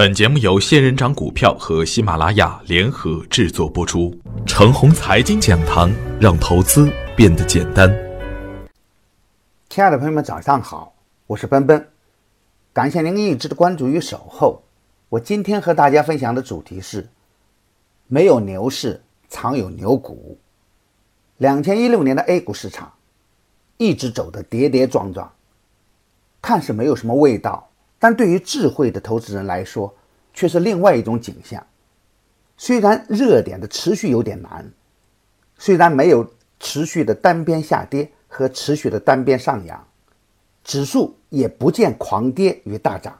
本节目由仙人掌股票和喜马拉雅联合制作播出。程红财经讲堂，让投资变得简单。亲爱的朋友们，早上好，我是奔奔，感谢您一直的关注与守候。我今天和大家分享的主题是：没有牛市，常有牛股。两千一六年的 A 股市场一直走得跌跌撞撞，看似没有什么味道。但对于智慧的投资人来说，却是另外一种景象。虽然热点的持续有点难，虽然没有持续的单边下跌和持续的单边上扬，指数也不见狂跌与大涨，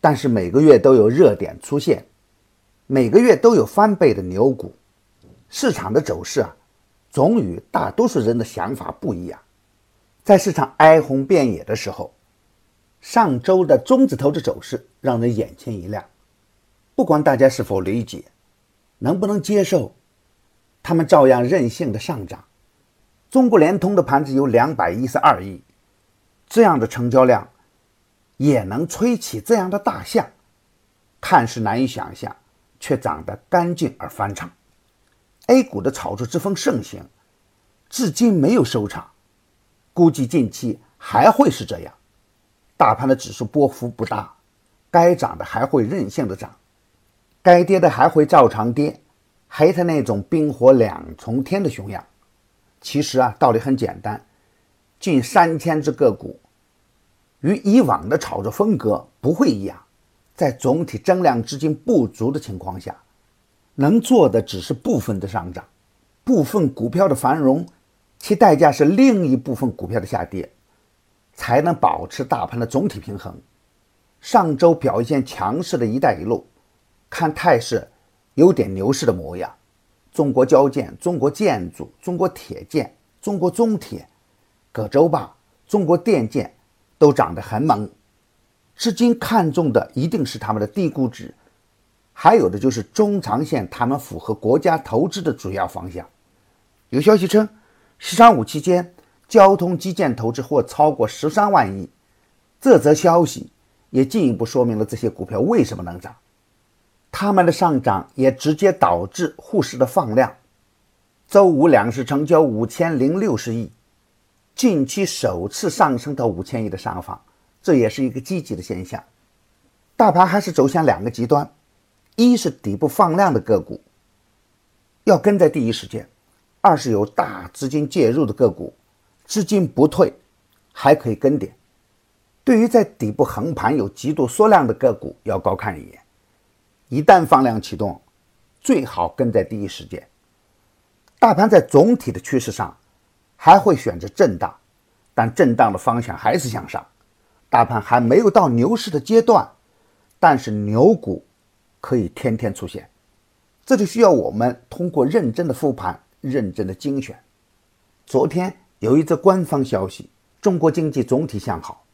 但是每个月都有热点出现，每个月都有翻倍的牛股。市场的走势啊，总与大多数人的想法不一样。在市场哀鸿遍野的时候。上周的中字头的走势让人眼前一亮，不管大家是否理解，能不能接受，他们照样任性的上涨。中国联通的盘子有两百一十二亿，这样的成交量也能吹起这样的大象，看似难以想象，却涨得干净而翻畅。A 股的炒作之风盛行，至今没有收场，估计近期还会是这样。大盘的指数波幅不大，该涨的还会任性的涨，该跌的还会照常跌，还是那种冰火两重天的熊样。其实啊，道理很简单，近三千只个股，与以往的炒作风格不会一样。在总体增量资金不足的情况下，能做的只是部分的上涨，部分股票的繁荣，其代价是另一部分股票的下跌。才能保持大盘的总体平衡。上周表现强势的一带一路，看态势有点牛市的模样。中国交建、中国建筑、中国铁建、中国中铁、葛洲坝、中国电建都涨得很猛。资金看中的一定是他们的低估值，还有的就是中长线他们符合国家投资的主要方向。有消息称，“十三五”期间。交通基建投资或超过十三万亿，这则消息也进一步说明了这些股票为什么能涨。它们的上涨也直接导致沪市的放量。周五两市成交五千零六十亿，近期首次上升到五千亿的上方，这也是一个积极的现象。大盘还是走向两个极端：一是底部放量的个股要跟在第一时间；二是有大资金介入的个股。资金不退，还可以跟点。对于在底部横盘有极度缩量的个股，要高看一眼。一旦放量启动，最好跟在第一时间。大盘在总体的趋势上还会选择震荡，但震荡的方向还是向上。大盘还没有到牛市的阶段，但是牛股可以天天出现。这就需要我们通过认真的复盘、认真的精选。昨天。有一则官方消息，中国经济总体向好，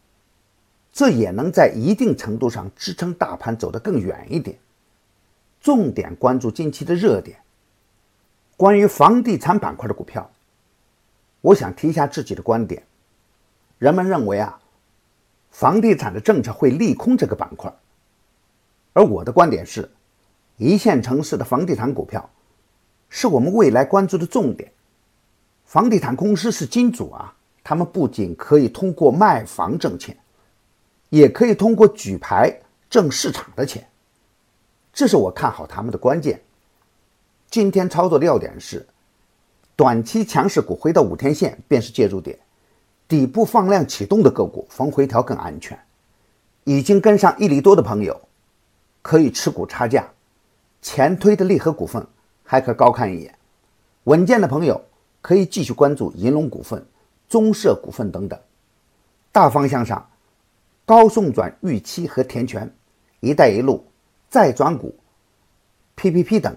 这也能在一定程度上支撑大盘走得更远一点。重点关注近期的热点。关于房地产板块的股票，我想提一下自己的观点。人们认为啊，房地产的政策会利空这个板块，而我的观点是，一线城市的房地产股票是我们未来关注的重点。房地产公司是金主啊，他们不仅可以通过卖房挣钱，也可以通过举牌挣市场的钱，这是我看好他们的关键。今天操作的要点是，短期强势股回到五天线便是介入点，底部放量启动的个股逢回调更安全。已经跟上一厘多的朋友，可以持股差价，前推的利和股份还可高看一眼，稳健的朋友。可以继续关注银龙股份、中社股份等等。大方向上，高送转预期和填权、一带一路、再转股、PPP 等，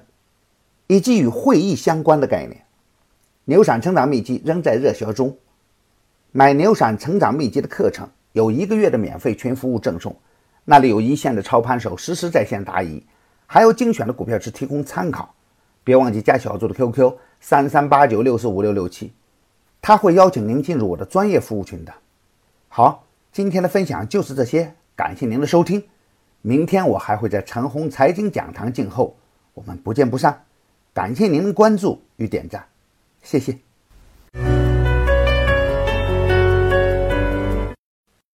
以及与会议相关的概念。牛散成长秘籍仍在热销中，买牛散成长秘籍的课程有一个月的免费群服务赠送，那里有一线的操盘手实时在线答疑，还有精选的股票只提供参考。别忘记加小朱的 QQ。三三八九六四五六六七，他会邀请您进入我的专业服务群的。好，今天的分享就是这些，感谢您的收听。明天我还会在陈红财经讲堂静候，我们不见不散。感谢您的关注与点赞，谢谢。